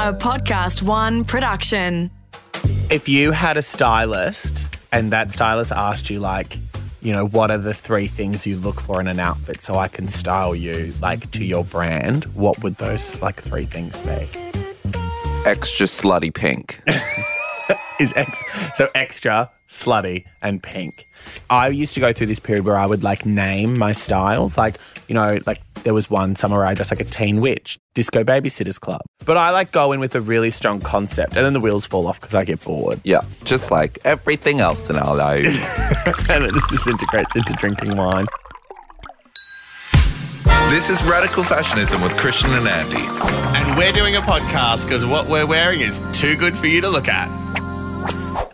A Podcast One production. If you had a stylist and that stylist asked you, like, you know, what are the three things you look for in an outfit so I can style you, like, to your brand, what would those, like, three things be? Extra slutty pink. Is ex- so extra, slutty, and pink. I used to go through this period where I would, like, name my styles. Like, you know, like, there was one summer where I dressed like a teen witch, Disco Babysitters Club. But I like go in with a really strong concept and then the wheels fall off because I get bored. yeah, just like everything else in our lives. and it just disintegrates into drinking wine. This is Radical Fashionism with Christian and Andy. And we're doing a podcast because what we're wearing is too good for you to look at.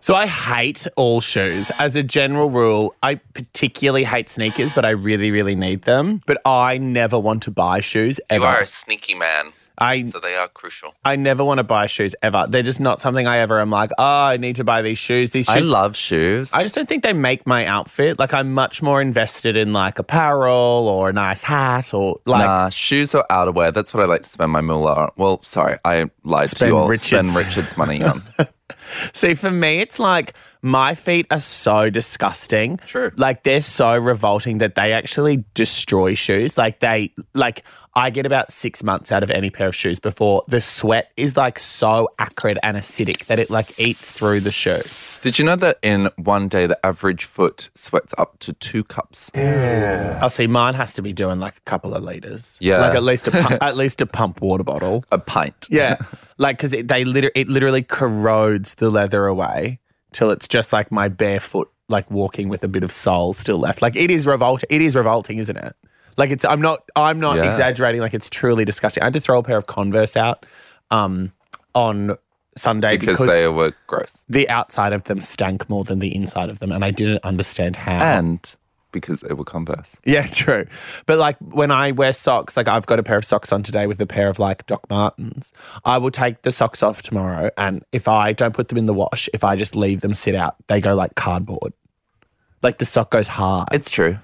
So I hate all shoes. As a general rule, I particularly hate sneakers, but I really, really need them. But I never want to buy shoes ever. you are a sneaky man, I so they are crucial. I never want to buy shoes ever. They're just not something I ever am like, oh, I need to buy these shoes. These shoes I love shoes. I just don't think they make my outfit. Like I'm much more invested in like apparel or a nice hat or like nah, shoes or outerwear. That's what I like to spend my moolah on. Well, sorry, I lied to you all. Richard's- Spend Richard's money on. See, for me, it's like my feet are so disgusting. Sure. Like they're so revolting that they actually destroy shoes. Like they, like I get about six months out of any pair of shoes before the sweat is like so acrid and acidic that it like eats through the shoe. Did you know that in one day the average foot sweats up to two cups? Yeah. I'll see mine has to be doing like a couple of liters. Yeah. Like at least a pump, at least a pump water bottle. A pint. Yeah, like because it, they liter- it literally corrodes the leather away till it's just like my barefoot, like walking with a bit of sole still left. Like it is revolting. It is revolting, isn't it? Like it's. I'm not. I'm not Yeah. exaggerating. Like it's truly disgusting. I had to throw a pair of Converse out, um, on Sunday Because, because, they were gross. the outside of them stank more than the inside of them, and I didn't understand how. And because they were Converse. Yeah, true. But like when I wear socks, like I've got a pair of socks on today with a pair of like Doc Martens. I will take the socks off tomorrow, and if I don't put them in the wash, if I just leave them sit out, they go like cardboard. Like the sock goes hard. It's true.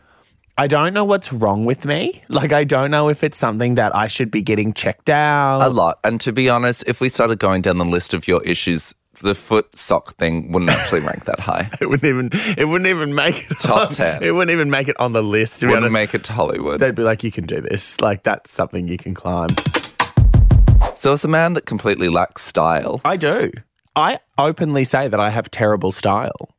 I don't know what's wrong with me. Like I don't know if it's something that I should be getting checked out. A lot. And to be honest, if we started going down the list of your issues, the foot sock thing wouldn't actually rank that high. It wouldn't even. It wouldn't even make it Top on- 10. It wouldn't even make it on the list. To Wouldn't honest, make it to Hollywood. they'd be like, "You can do this. Like that's something you can climb." So, as a man that completely lacks style, I do. I openly say that I have terrible style.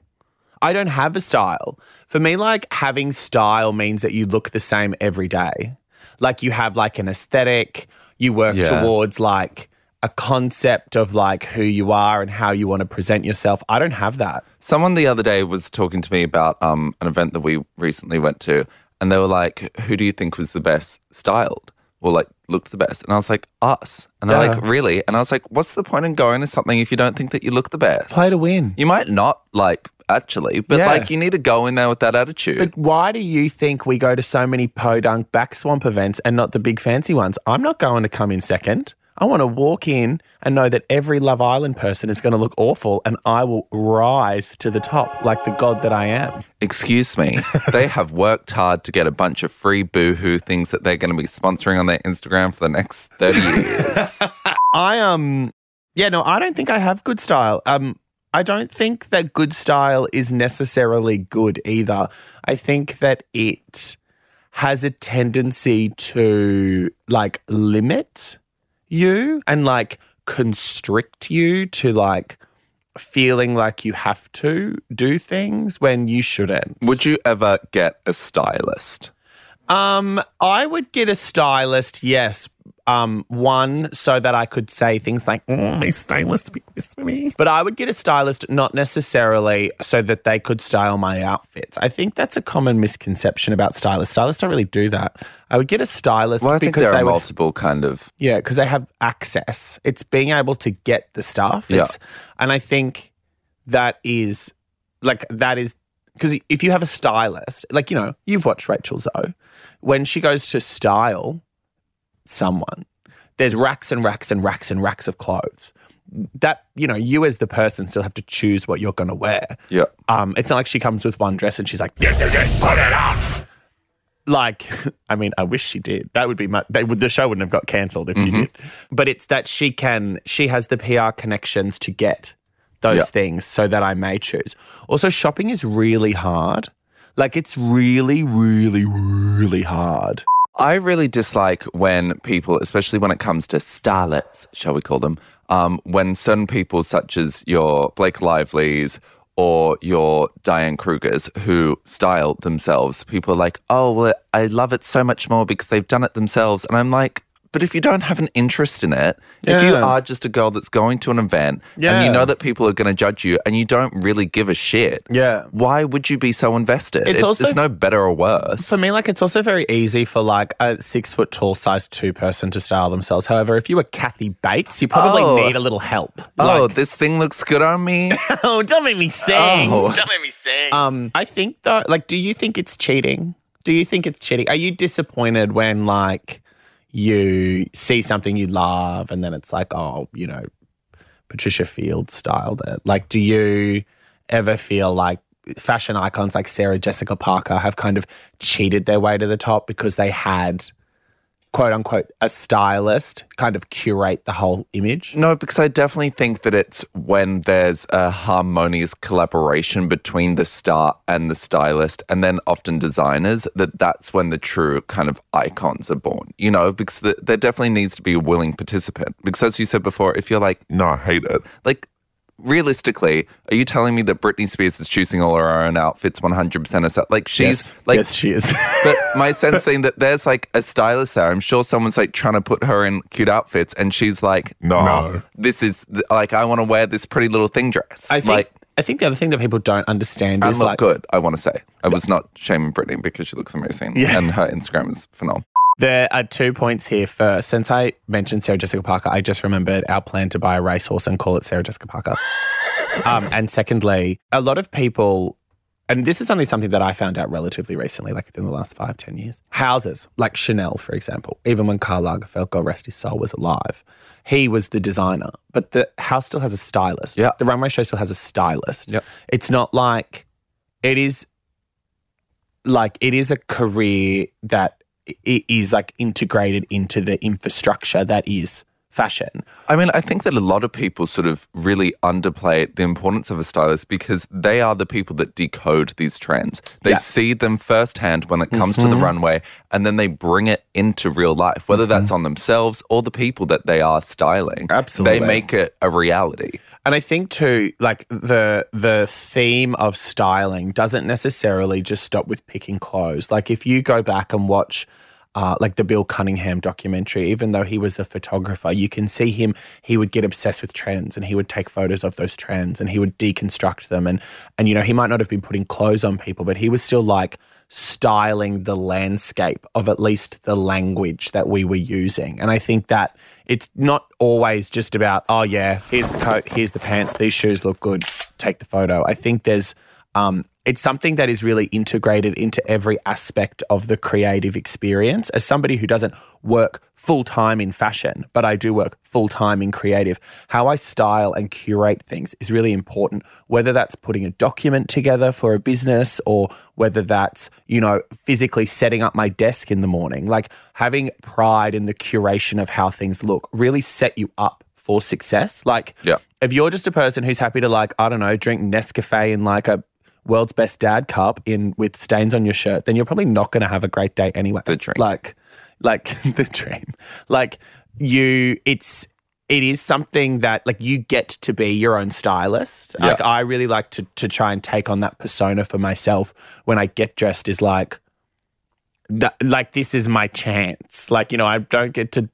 I don't have a style. For me, like having style means that you look the same every day. Like you have like an aesthetic, you work Yeah. towards like a concept of like who you are and how you want to present yourself. I don't have that. someone the other day was talking to me about um, an event that we recently went to, and they were like, Who do you think was the best styled? Or like looked the best? And I was like, Us. And they're like, Really? And I was like, What's the point in going to something if you don't think that you look the best? Play to win. You might not like actually, but Yeah. like you need to go in there with that attitude. But why do you think we go to so many podunk back swamp events and not the big fancy ones? I'm not going to come in second. I want to walk in and know that every Love Island person is going to look awful and I will rise to the top like the god that I am. Excuse me. they have worked hard to get a bunch of free boohoo things that they're going to be sponsoring on their Instagram for the next 30 years. I um yeah, no, I don't think I have good style. Um I don't think that good style is necessarily good either. I think that it has a tendency to like limit you and like constrict you to like feeling like you have to do things when you shouldn't. Would you ever get a stylist? Um, I would get a stylist, yes. Um, one so that I could say things like, "Oh, my stylist picked this for me." But I would get a stylist not necessarily so that they could style my outfits. I think that's a common misconception about stylists. Stylists don't really do that. I would get a stylist Well, because there they are would multiple kind of. yeah, because they have access. It's being able to get the stuff. Yeah. It's, And I think that is like, that is because if you have a stylist, like, you know, you've watched Rachel Zoe, when she goes to style someone, there's racks and racks and racks and racks of clothes. That, you know, you as the person still have to choose what you're going to wear. Yeah. Um, it's not like she comes with one dress and she's like, "This is it, put it on." Like, I mean, I wish she did. That would be much. They would. The show wouldn't have got cancelled if you did. But it's that she can. She has the PR connections to get those Yeah. things, so that I may choose. Also, shopping is really hard. Like, it's really, really, really hard. I really dislike when people, especially when it comes to starlets, shall we call them, um, when certain people, such as your Blake Lively's or your Diane Krugers, who style themselves, people are like, oh, well, I love it so much more because they've done it themselves. And I'm like, but if you don't have an interest in it, if you are just a girl that's going to an event and you know that people are going to judge you and you don't really give a shit, Yeah. why would you be so invested? It's It- also- it's no better or worse. For me, like it's also very easy for like a six foot tall, size two person to style themselves. However, if you were Kathy Bates, you probably Oh. need a little help. Oh, Like- this thing looks good on me. oh, don't make me sing. Oh. Don't make me sing. Um, I think though, like, do you think it's cheating? Do you think it's cheating? Are you disappointed when like you see something you love and then it's like, oh, you know, Patricia Field styled it? Like, do you ever feel like fashion icons like Sarah Jessica Parker have kind of cheated their way to the top because they had quote unquote a stylist kind of curate the whole image? No, because I definitely think that it's when there's a harmonious collaboration between the star and the stylist, and then often designers, that that's when the true kind of icons are born. You know, because the, there definitely needs to be a willing participant. Because as you said before, if you're like, no, I hate it, like. Realistically, are you telling me that Britney Spears is choosing all her own outfits 100% herself? Like she's Yes. like yes, she is. but my sense saying that there's like a stylist there. I'm sure someone's like trying to put her in cute outfits, and she's like, "No, no. this is like I want to wear this pretty little thing dress." I think like, I think the other thing that people don't understand and is look like good. I want to say I was not shaming Britney because she looks amazing, Yeah. and her Instagram is phenomenal. There are two points here. First, since I mentioned Sarah Jessica Parker, I just remembered our plan to buy a racehorse and call it Sarah Jessica Parker. um, and secondly, a lot of people, and this is only something that I found out relatively recently, like within the last five, ten years. Houses like Chanel, for example, even when Karl Lagerfeld, God rest his soul, was alive, he was the designer, but the house still has a stylist. Yeah. the runway show still has a stylist. Yep. it's not like it is like it is a career that is like integrated into the infrastructure that is fashion. I mean, I think that a lot of people sort of really underplay the importance of a stylist because they are the people that decode these trends. They Yeah. see them firsthand when it comes to the mm-hmm. runway and then they bring it into real life, whether that's mm-hmm. on themselves or the people that they are styling. Absolutely. They make it a reality. And I think too, like the the theme of styling doesn't necessarily just stop with picking clothes. Like if you go back and watch uh, like the Bill Cunningham documentary, even though he was a photographer, you can see him. He would get obsessed with trends, and he would take photos of those trends, and he would deconstruct them. And and you know, he might not have been putting clothes on people, but he was still like styling the landscape of at least the language that we were using. And I think that it's not always just about, oh yeah, here's the coat, here's the pants, these shoes look good, take the photo. I think there's um it's something that is really integrated into every aspect of the creative experience. As somebody who doesn't work full time in fashion, but I do work full time in creative, how I style and curate things is really important. Whether that's putting a document together for a business or whether that's, you know, physically setting up my desk in the morning, like having pride in the curation of how things look really set you up for success. Like, Yeah. if you're just a person who's happy to, like, I don't know, drink Nescafe in like a world's best dad cup in with stains on your shirt, then you're probably not going to have a great day anyway. The dream. Like, like the dream. Like you, it's it is something that like you get to be your own stylist. Yeah. Like I really like to to try and take on that persona for myself when I get dressed. Is like, that, like this is my chance. Like you know, I don't get to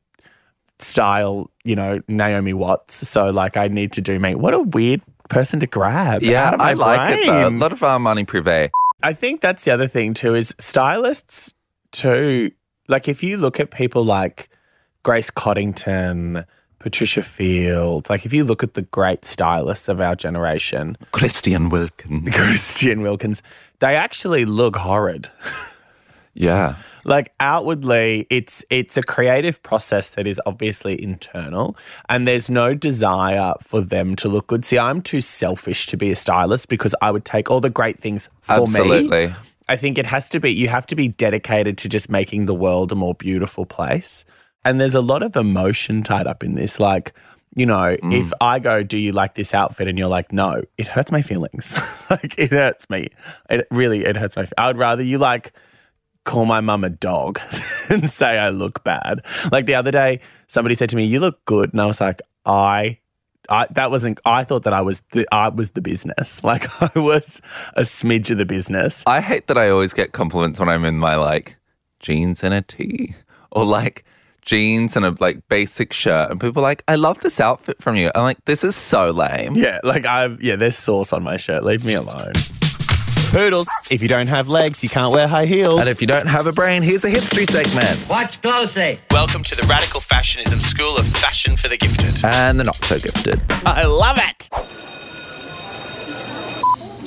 style, you know, Naomi Watts. So like I need to do me. What a weird person to grab. Yeah, out of my I like it though. A lot of Armani Privé. I think that's the other thing too is stylists too. Like if you look at people like Grace Coddington, Patricia Fields, like if you look at the great stylists of our generation, Christian Wilkins. Christian Wilkins, they actually look horrid. Yeah. like outwardly it's it's a creative process that is obviously internal and there's no desire for them to look good. See i'm too selfish to be a stylist because i would take all the great things for me. Absolutely. i think it has to be you have to be dedicated to just making the world a more beautiful place. And there's a lot of emotion tied up in this. Like you know mm. if i go do you like this outfit? and you're like no it hurts my feelings. Like it hurts me. It really it hurts my i would rather you like call my mum a dog and say I look bad. Like the other day, somebody said to me, "You look good," and I was like, "I." I, that wasn't. I thought that I was the I was the business. Like I was a smidge of the business. I hate that I always get compliments when I'm in my like jeans and a tee or like jeans and a like basic shirt and people are like, I love this outfit from you. I'm like, this is so lame. Yeah, like I've yeah. There's sauce on my shirt. Leave me alone. Poodles. If you don't have legs, you can't wear high heels. And if you don't have a brain, here's a history segment. Watch closely. Welcome to the Radical Fashionism School of Fashion for the Gifted. And the not so gifted. I love it.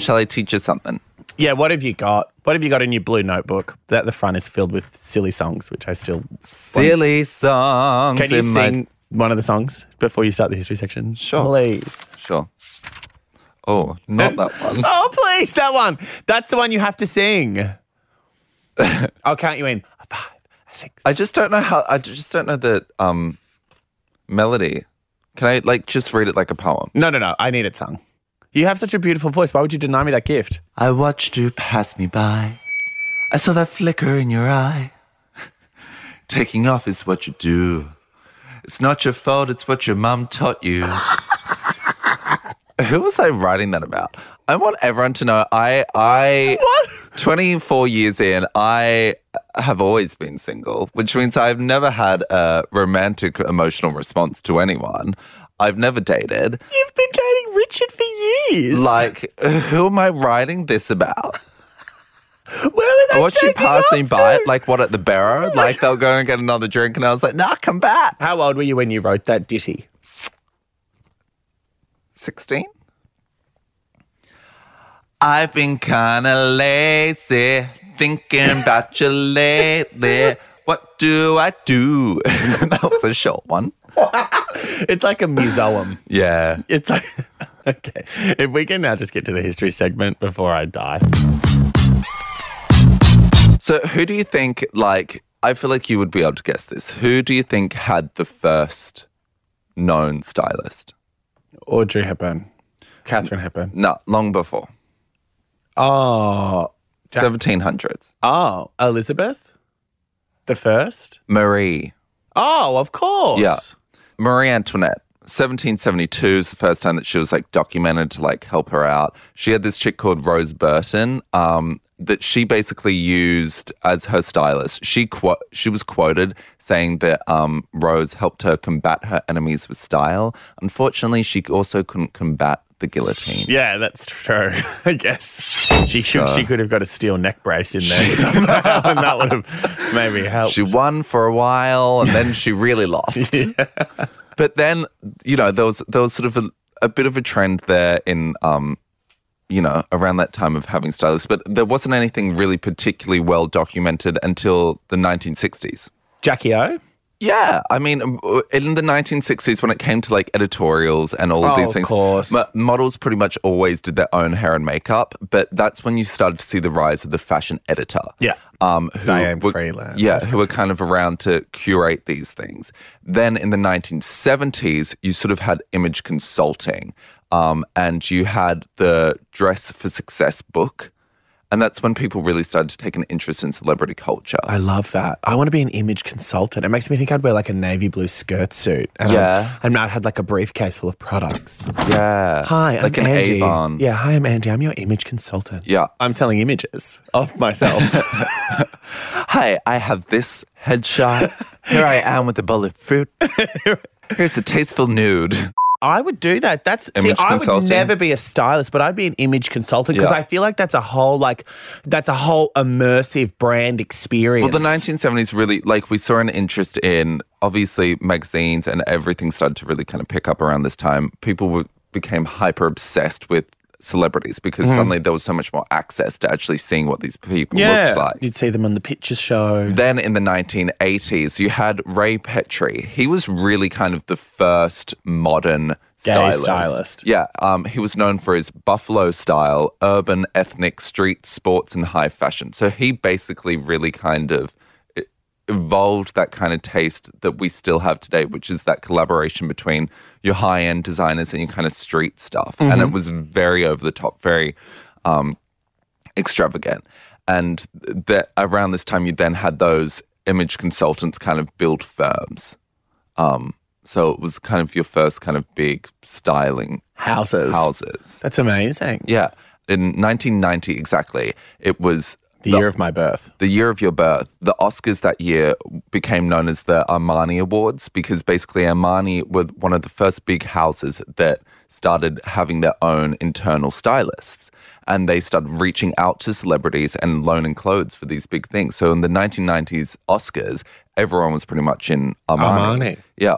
Shall I teach you something? Yeah. What have you got? What have you got in your blue notebook? That the front is filled with silly songs, which I still. Silly songs. Can you in my- sing one of the songs before you start the history section? Sure. please. Sure. Oh, not that one. Oh, please, that one. That's the one you have to sing. I'll count you in. A five, a six. I just don't know how. I just don't know the um melody. Can I like just read it like a poem? no, no, no. I need it sung. You have such a beautiful voice. Why would you deny me that gift? I watched you pass me by. I saw that flicker in your eye. Taking off is what you do. It's not your fault, it's what your mum taught you. Who was I writing that about? I want everyone to know I I What? 24 years in, I have always been single, which means I've never had a romantic emotional response to anyone. I've never dated. You've been dating Richard for years. Like, who am I writing this about? where were they? I watched you passing by it, like what at the barrow? Like they'll go and get another drink, and I was like, "Nah, come back." How old were you when you wrote that ditty? Sixteen. I've been kind of lazy, thinking about you lately. What do I do? that was a short one. It's like a museum. Yeah. It's like okay. If we can now just get to the history segment before I die. So, who do you think? Like, I feel like you would be able to guess this. Who do you think had the first known stylist? Audrey Hepburn, Katharine Hepburn. No, long before. Oh, Jack- 1700s. oh, Elizabeth, the first. Marie. Oh, of course. Yeah. Marie Antoinette. 1772 is the first time that she was like documented to like help her out. She had this chick called Rose Bertin um, that she basically used as her stylist. She quote she was quoted saying that um, Rose helped her combat her enemies with style. Unfortunately, she also couldn't combat the guillotine. Yeah, that's true. I guess she should, she could have got a steel neck brace in there somehow, and that would have maybe helped. She won for a while and then she really lost. But then, you know, there was there was sort of a, a bit of a trend there in um, you know, around that time of having stylists, but there wasn't anything really particularly well documented until the 1960s. Jackie O. Yeah, I mean, in the 1960s, when it came to like editorials and all of Oh, these of things, course. mo- models pretty much always did their own hair and makeup. But that's when you started to see the rise of the fashion editor. Yeah. um, who Diane were, Vreeland. Yeah, who were kind of around to curate these things. Then in the 1970s, you sort of had image consulting. Um, and you had the Dress for Success book. And that's when people really started to take an interest in celebrity culture. I love that. I want to be an image consultant. It makes me think I'd wear like a navy blue skirt suit. And Yeah. I, and I'd had like a briefcase full of products. yeah. Hi, like I'm an Andy. Avon. Yeah, hi, I'm Andy. I'm your image consultant. Yeah. I'm selling images of myself. Hi, I have this headshot. Here I am with a bowl of fruit. Here's a tasteful nude. I would do that. That's see, Image I would consulting? never be a stylist, but I'd be an image consultant because Yeah. I feel like that's a whole like that's a whole immersive brand experience. Well, the 1970s really, like, we saw an interest in obviously magazines and everything started to really kind of pick up around this time. People were, became hyper obsessed with celebrities because suddenly there was so much more access to actually seeing what these people yeah, looked like. you'd see them on the picture show. Then in the 1980s, you had Ray Petri. He was really kind of the first modern stylist. stylist. Yeah, um, he was known for his buffalo style, urban, ethnic, street, sports, and high fashion. So he basically really kind of evolved that kind of taste that we still have today, which is that collaboration between your high end designers and your kind of street stuff. And Mm-hmm. it was very over the top, very um, extravagant. And that around this time, you then had those image consultants kind of build firms. Um, so it was kind of your first kind of big styling Houses. houses. That's amazing. Yeah. In 1990, exactly, it was The year of my birth. the year of your birth, the Oscars that year became known as the Armani Awards because basically Armani were one of the first big houses that started having their own internal stylists. And they started reaching out to celebrities and loaning clothes for these big things. So in the 1990s Oscars, everyone was pretty much in Armani. Armani. Yeah.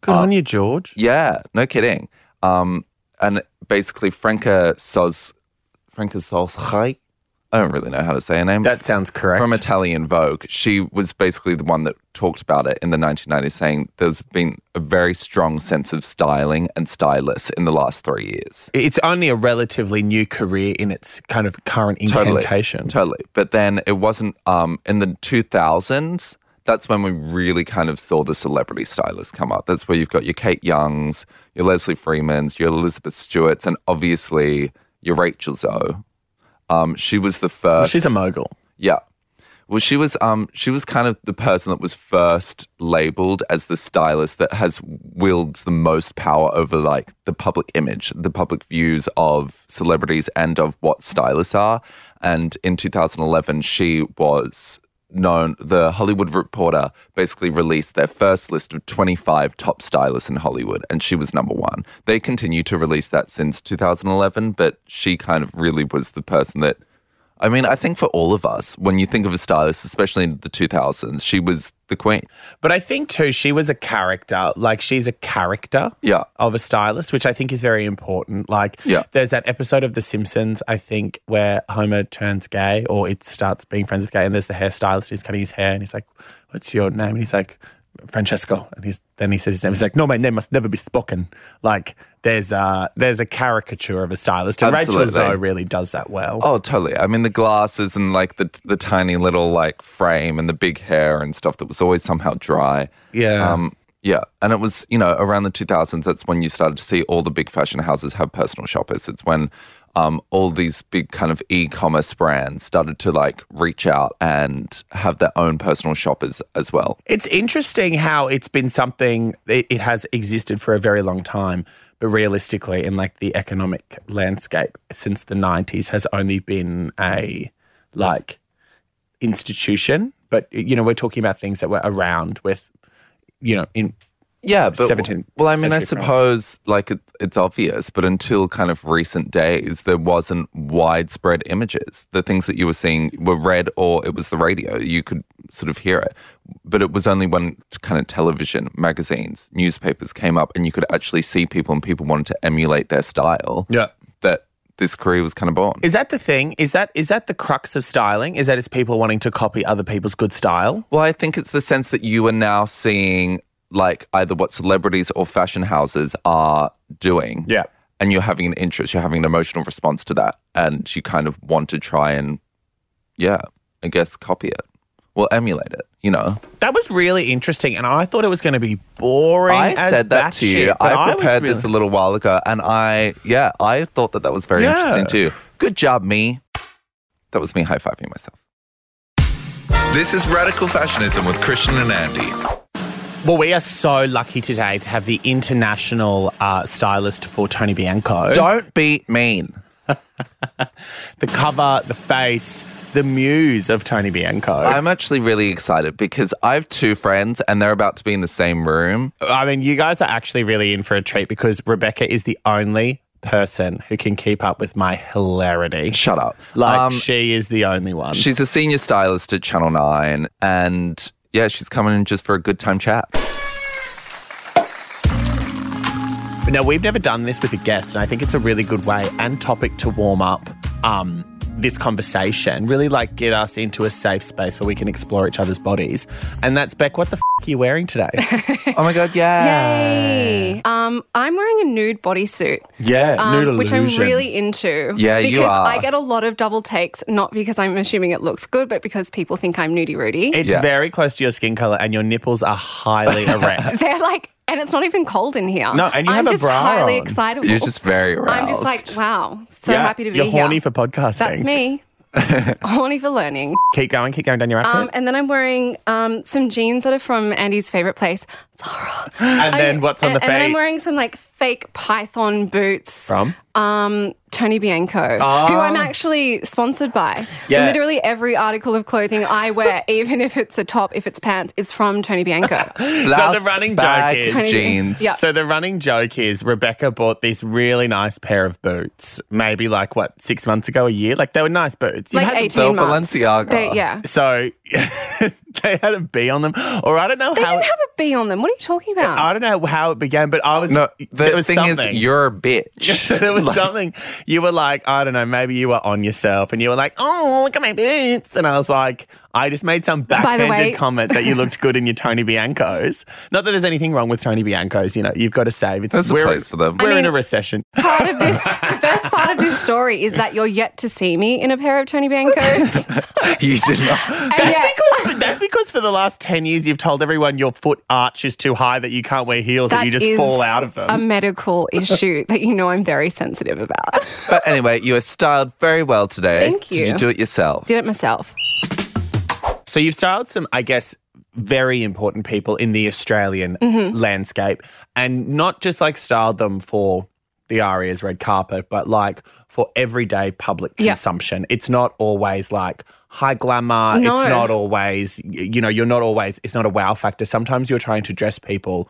Good on you, George. Yeah, no kidding. Um, and basically Franca Sos, Franca Soschai, I don't really know how to say her name. That sounds correct. From Italian Vogue. She was basically the one that talked about it in the 1990s, saying there's been a very strong sense of styling and stylists in the last three years. It's only a relatively new career in its kind of current incantation. Totally. But then it wasn't um, in the 2000s. That's when we really kind of saw the celebrity stylists come up. That's where you've got your Kate Youngs, your Leslie Freemans, your Elizabeth Stewarts, and obviously your Rachel Zoe. Um, she was the first. She's a mogul. Yeah. Well, she was um she was kind of the person that was first labeled as the stylist that has wields the most power over like the public image, the public views of celebrities and of what stylists are. And in 2011, she was known. The Hollywood Reporter basically released their first list of 25 top stylists in Hollywood, and she was number one. They continue to release that since 2011, but she kind of really was the person that I mean, I think for all of us, when you think of a stylist, especially in the 2000s, she was the queen. But I think too, she was a character. Like she's a character Yeah. of a stylist, which I think is very important. Like Yeah. there's that episode of The Simpsons, I think, where Homer turns gay or it starts being friends with gay, and there's the hairstylist, he's cutting his hair, and he's like, What's your name? And he's like, Francesco. And he's then he says his name. He's like, No, my name must never be spoken. Like there's a there's a caricature of a stylist. And Rachel Zoe really does that well. Oh, totally. I mean, the glasses and like the the tiny little like frame and the big hair and stuff that was always somehow dry. Yeah. Um, yeah. And it was, you know, around the 2000s, that's when you started to see all the big fashion houses have personal shoppers. It's when um, all these big kind of e-commerce brands started to like reach out and have their own personal shoppers as well. It's interesting how it's been something it, it has existed for a very long time, but realistically, in like the economic landscape since the '90s, has only been a like institution. But you know, we're talking about things that were around with, you know, in Yeah, but 17th well, I mean, I century France. suppose like it, it's obvious, but until kind of recent days, there wasn't widespread images. The things that you were seeing were read, or it was the radio. You could sort of hear it, but it was only when kind of television, magazines, newspapers came up, and you could actually see people, and people wanted to emulate their style. Yeah. that this career was kind of born. Is that the thing? Is that is that the crux of styling? Is that it's people wanting to copy other people's good style? Well, I think it's the sense that you are now seeing like either what celebrities or fashion houses are doing. Yeah. And you're having an interest, you're having an emotional response to that. And you kind of want to try and, yeah, I guess copy it. Well, emulate it. you know. That was really interesting, and I thought it was going to be boring. I as said that to you. batshit, but I was prepared really- this a little while ago, and I, yeah, I thought that that was very Yeah. interesting too. Good job, me. That was me high fiving myself. This is Radical Fashionism with Christian and Andy. Well, we are so lucky today to have the international uh, stylist for Tony Bianco. Don't be mean. the cover, the face, the muse of Tony Bianco. I'm actually really excited because I have two friends and they're about to be in the same room. I mean, you guys are actually really in for a treat because Rebecca is the only person who can keep up with my hilarity. Shut up. Like, Um, she is the only one. She's a senior stylist at Channel 9 and yeah, she's coming in just for a good time chat. Now, we've never done this with a guest, and I think it's a really good way and topic to warm up um, this conversation. Really, like, get us into a safe space where we can explore each other's bodies. And that's Beck. What the f- are you wearing today? Oh my God, yeah. Yay! Um, I'm wearing a nude bodysuit. yeah, um, nude which I'm really into. Yeah, you because are. I get a lot of double takes, not because I'm assuming it looks good, but because people think I'm nudie Rudy. It's Yeah. very close to your skin color, and your nipples are highly erect. They're like, and it's not even cold in here. No, and you I'm have a just bra highly on. excitable. You're just very aroused. I'm just like, wow, so Yeah, happy to be here. You're here. horny for podcasting. That's me. horny for learning. Keep going, keep going down your outfit. Um, and then I'm wearing um, some jeans that are from Andy's favorite place, Zara. and then I- what's on and, the And then I'm wearing some like fake python boots. From? Um, Tony Bianco, Oh. who I'm actually sponsored by. Yeah. Literally every article of clothing I wear, even if it's a top, if it's pants, is from Tony Bianco. so the running joke is Tony- jeans. Yeah. So the running joke is Rebecca bought this really nice pair of boots, maybe like what six months ago, a year. Like they were nice boots. You like had them- 18 They're months. Balenciaga. They- yeah. So they had a bee on them, or I don't know They how. They didn't have a bee on them. What are you talking about? I don't know how it began, but I was. No, the was thing something. is, you're a bitch. There was something you were like, I don't know, maybe you were on yourself and you were like, oh, look at my boots. And I was like, I just made some the backhanded way- comment that you looked good in your Tony Biancos. Not that there's anything wrong with Tony Biancos, you know, you've got to save it. There's a place for them. We're I in a recession. part of this, the best part of this story is that you're yet to see me in a pair of Tony Biancos. you did not. That's, yet- because, that's because for the last 10 years you've told everyone your foot arch is too high that you can't wear heels and you just fall out of them. A medical issue that you know I'm very sensitive about. But anyway, you are styled very well today. Thank you. Did you you. do it yourself? Did it myself. So you've styled some, I guess, very important people in the Australian Mm-hmm. landscape, and not just like styled them for the Aria's red carpet, but like for everyday public Yeah. consumption. It's not always like high glamour. No. It's not always, you know, you're not always. It's not a wow factor. Sometimes you're trying to dress people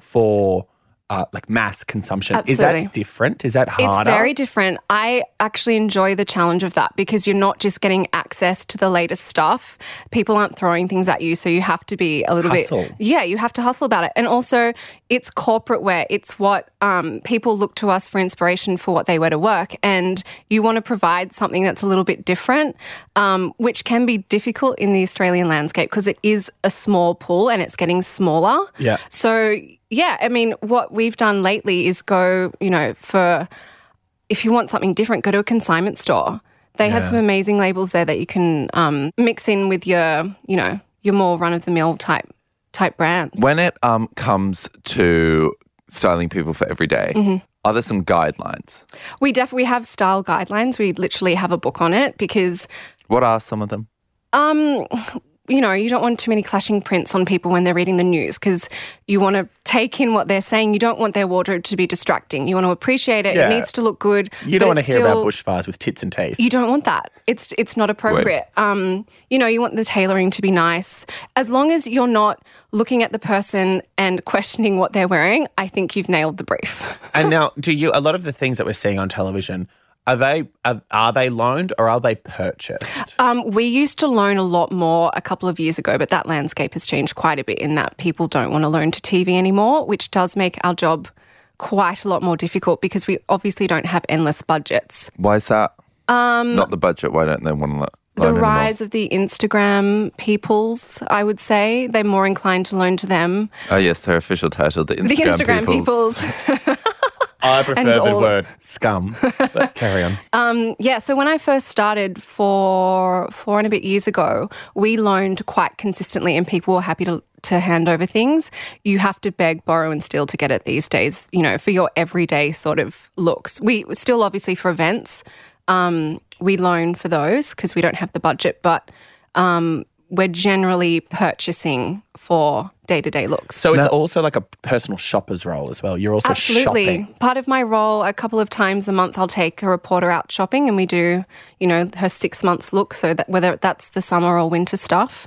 for. Uh, like mass consumption. Is that different? Is that harder? It's very different. I actually enjoy the challenge of that because you're not just getting access to the latest stuff. People aren't throwing things at you, so you have to be a little Hustle. bit. Yeah, you have to hustle about it. And also, it's corporate wear. It's what um, people look to us for inspiration for what they wear to work, and you want to provide something that's a little bit different, um, which can be difficult in the Australian landscape because it is a small pool and it's getting smaller. Yeah. So yeah, I mean, what we've done lately is go, you know, for if you want something different, go to a consignment store. They have some amazing labels there that you can um, mix in with your, you know, your more run of the mill type type brands. When it um comes to styling people for every day, Mm-hmm. are there some guidelines? We definitely have style guidelines. We literally have a book on it because What are some of them? um you know, you don't want too many clashing prints on people when they're reading the news because you want to take in what they're saying. You don't want their wardrobe to be distracting. You want to appreciate it. Yeah. It needs to look good. You don't want to hear about bushfires with tits and teeth. You don't want that. It's it's not appropriate. Um, you know, you want the tailoring to be nice. As long as you're not looking at the person and questioning what they're wearing, I think you've nailed the brief. And now, do you? A lot of the things that we're seeing on television are they are, are they loaned or are they purchased? Um, we used to loan a lot more a couple of years ago, but that landscape has changed quite a bit in that people don't want to loan to TV anymore, which does make our job quite a lot more difficult because we obviously don't have endless budgets. Why is that? Um, Not the budget. Why don't they want to loan to The anymore? rise of the Instagram peoples, I would say, they're more inclined to loan to them. Oh yes, their official title, the Instagram, the Instagram peoples. peoples. I prefer the all- word scum. But carry on. Um, yeah, so when I first started four four and a bit years ago, we loaned quite consistently, and people were happy to to hand over things. You have to beg, borrow, and steal to get it these days. You know, for your everyday sort of looks. We still obviously for events, um, we loan for those because we don't have the budget, but um, we're generally purchasing for day to day looks. So it's also like a personal shopper's role as well. You're also Absolutely. shopping. Part of my role, a couple of times a month, I'll take a reporter out shopping and we do, you know, her six months look. So that whether that's the summer or winter stuff.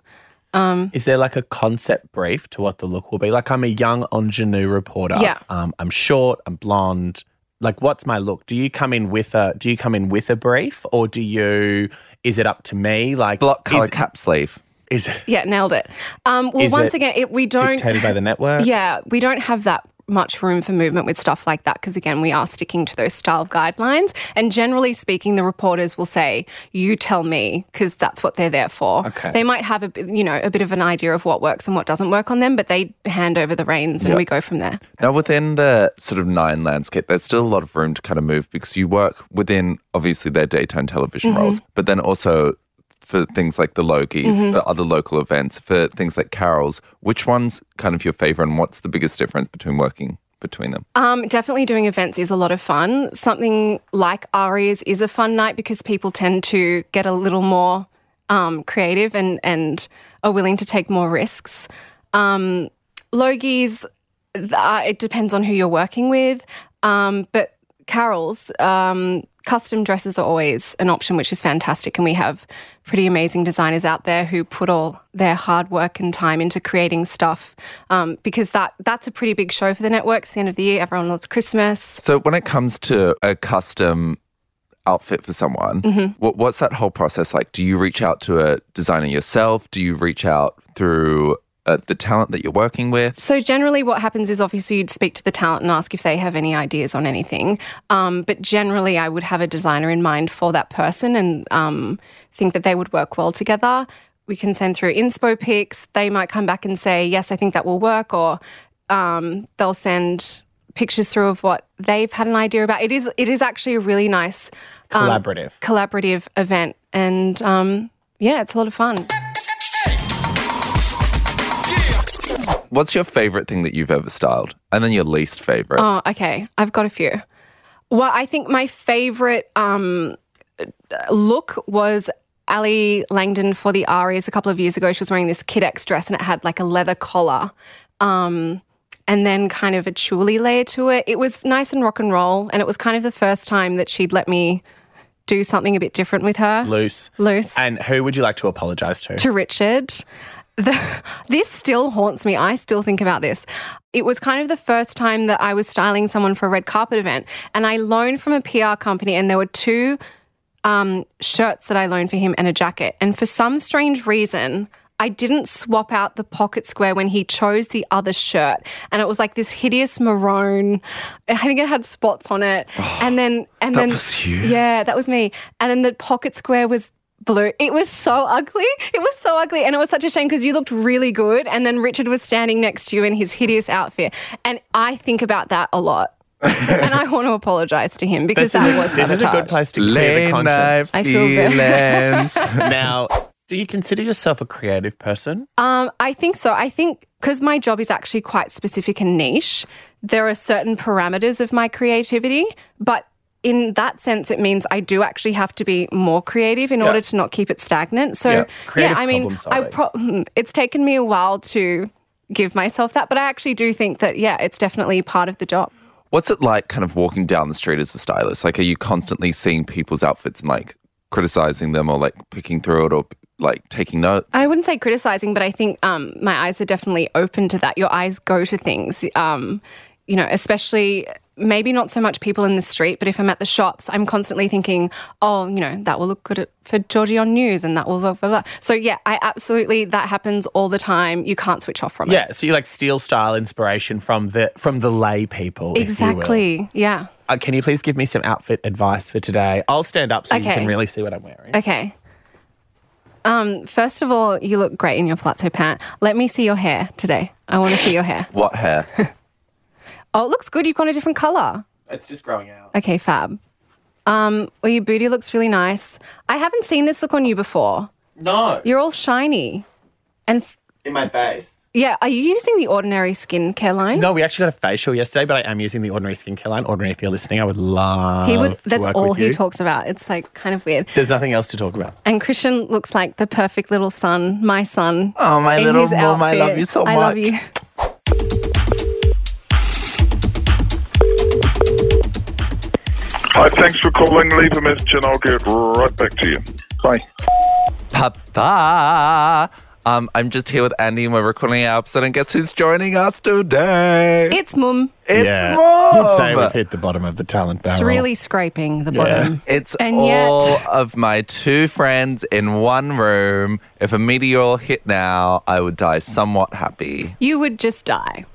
Um, Is there like a concept brief to what the look will be? Like I'm a young ingenue reporter. Yeah. Um, I'm short. I'm blonde. Like, what's my look? Do you come in with a Do you come in with a brief, or do you? Is it up to me? Like Block color cap sleeve. Is it yeah, nailed it. Um, well, Is once it again, it, we don't. dictated by the network? Yeah, we don't have that much room for movement with stuff like that because again we are sticking to those style guidelines and generally speaking the reporters will say you tell me because that's what they're there for Okay. they might have a bit- you know a bit of an idea of what works and what doesn't work on them but they hand over the reins and Yep. we go from there Now, within the sort of nine landscape, there's still a lot of room to kind of move because you work within obviously their daytime television Mm-hmm. roles, but then also for things like the Logies, Mm-hmm. for other local events, for things like carols. Which one's kind of your favorite, and what's the biggest difference between working between them? Um, definitely doing events is a lot of fun. Something like Arias is a fun night because people tend to get a little more um, creative and, and are willing to take more risks. Um, Logies, uh, it depends on who you're working with. Um, but carols, um, custom dresses are always an option, which is fantastic. And we have pretty amazing designers out there who put all their hard work and time into creating stuff um, because that that's a pretty big show for the network. It's the end of the year. Everyone loves Christmas. So, when it comes to a custom outfit for someone, Mm-hmm. what, what's that whole process like? Do you reach out to a designer yourself? Do you reach out through uh, the talent that you're working with? So generally, what happens is obviously you'd speak to the talent and ask if they have any ideas on anything. Um, but generally, I would have a designer in mind for that person and um, think that they would work well together. We can send through inspo pics. They might come back and say, "Yes, I think that will work," or um, they'll send pictures through of what they've had an idea about. It is it is actually a really nice um, Collaborative. collaborative event, and um, yeah, it's a lot of fun. What's your favorite thing that you've ever styled? And then your least favorite? Oh, okay. I've got a few. Well, I think my favorite um, look was Ali Langdon for the Arias a couple of years ago. She was wearing this Kid X dress and it had like a leather collar. Um, and then kind of a tulle layer to it. It was nice and rock and roll, and it was kind of the first time that she'd let me do something a bit different with her. Loose. Loose. And who would you like to apologize to? to Richard. The, this still haunts me. I still think about this. It was kind of the first time that I was styling someone for a red carpet event, and I loaned from a PR company, and there were two um, shirts that I loaned for him and a jacket. And for some strange reason, I didn't swap out the pocket square when he chose the other shirt, and it was like this hideous maroon. I think it had spots on it, and then and then yeah, that was me. And then the pocket square was blue. It was so ugly. It was so ugly. And it was such a shame because you looked really good. And then Richard was standing next to you in his hideous outfit. And I think about that a lot. and I want to apologize to him because This, is that a, was this is a good place to clear the conscience. I feel very- feelings. now, do you consider yourself a creative person? Um, I think so. I think because my job is actually quite specific and niche, there are certain parameters of my creativity, but in that sense, it means I do actually have to be more creative in Yeah. order to not keep it stagnant. So, Yeah. yeah, I mean, I pro- hmm, it's taken me a while to give myself that, but I actually do think that, yeah, it's definitely part of the job. What's it like kind of walking down the street as a stylist? Like, are you constantly seeing people's outfits and like criticizing them or like picking through it or like taking notes? I wouldn't say criticizing, but I think um, my eyes are definitely open to that. Your eyes go to things, um, you know, especially maybe not so much people in the street, but if I'm at the shops, I'm constantly thinking, oh, you know, that will look good for Georgie on news and that will blah, blah, blah. So, yeah, I absolutely, that happens all the time. You can't switch off from it. Yeah, so you like steal style inspiration from the from the lay people. if you will. Exactly. Yeah. Uh, can you please give me some outfit advice for today? I'll stand up so you can really see what I'm wearing. Okay. Um, first of all, you look great in your palazzo pant. Let me see your hair today. I want to see your hair. what hair? Oh, it looks good. You've got a different color. It's just growing out. Okay, fab. Um, well, your booty looks really nice. I haven't seen this look on you before. No. You're all shiny. And f- In my face. yeah, are you using the ordinary skincare line? No, we actually got a facial yesterday, but I am using the Ordinary Skincare line. Ordinary, if you're listening, I would love He would. to That's work all with he you. talks about. It's like kind of weird. There's nothing else to talk about. And Christian looks like the perfect little son, my son. Oh, my in little his mom, I love outfit. you so I love much. you. Hi, thanks for calling. Leave a message and I'll get right back to you. Bye. Papa. Um, I'm just here with Andy and we're recording our episode and guess who's joining us today? It's mum. It's yeah. Mom. I'd say we've hit the bottom of the talent barrel. It's really scraping the Yeah. bottom. It's And all yet- of my two friends in one room. If a meteor hit now, I would die somewhat happy. You would just die.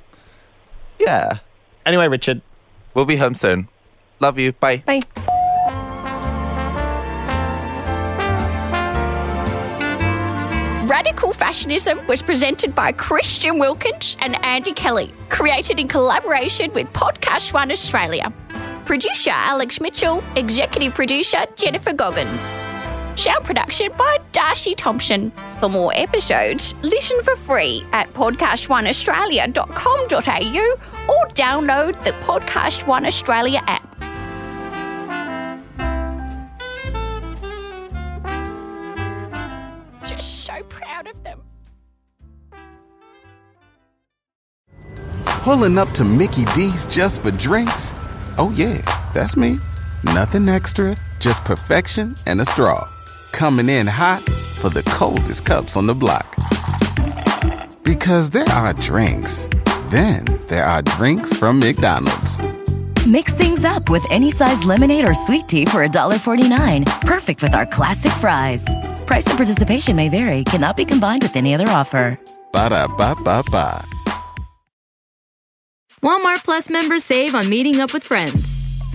Yeah. Anyway, Richard. We'll be home soon. Love you. Bye. Bye. Radical Fashionism was presented by Christian Wilkins and Andy Kelly, created in collaboration with Podcast One Australia. Producer Alex Mitchell, executive producer Jennifer Goggin. Sound production by Darcy Thompson. For more episodes, listen for free at podcastoneaustralia.com.au or download the Podcast One Australia app. Just so proud of them. Pulling up to Mickey D's just for drinks? Oh, yeah, that's me. Nothing extra, just perfection and a straw. Coming in hot for the coldest cups on the block. Because there are drinks, then there are drinks from McDonald's. Mix things up with any size lemonade or sweet tea for $1.49. Perfect with our classic fries. Price and participation may vary, cannot be combined with any other offer. Ba da ba ba ba. Walmart Plus members save on meeting up with friends.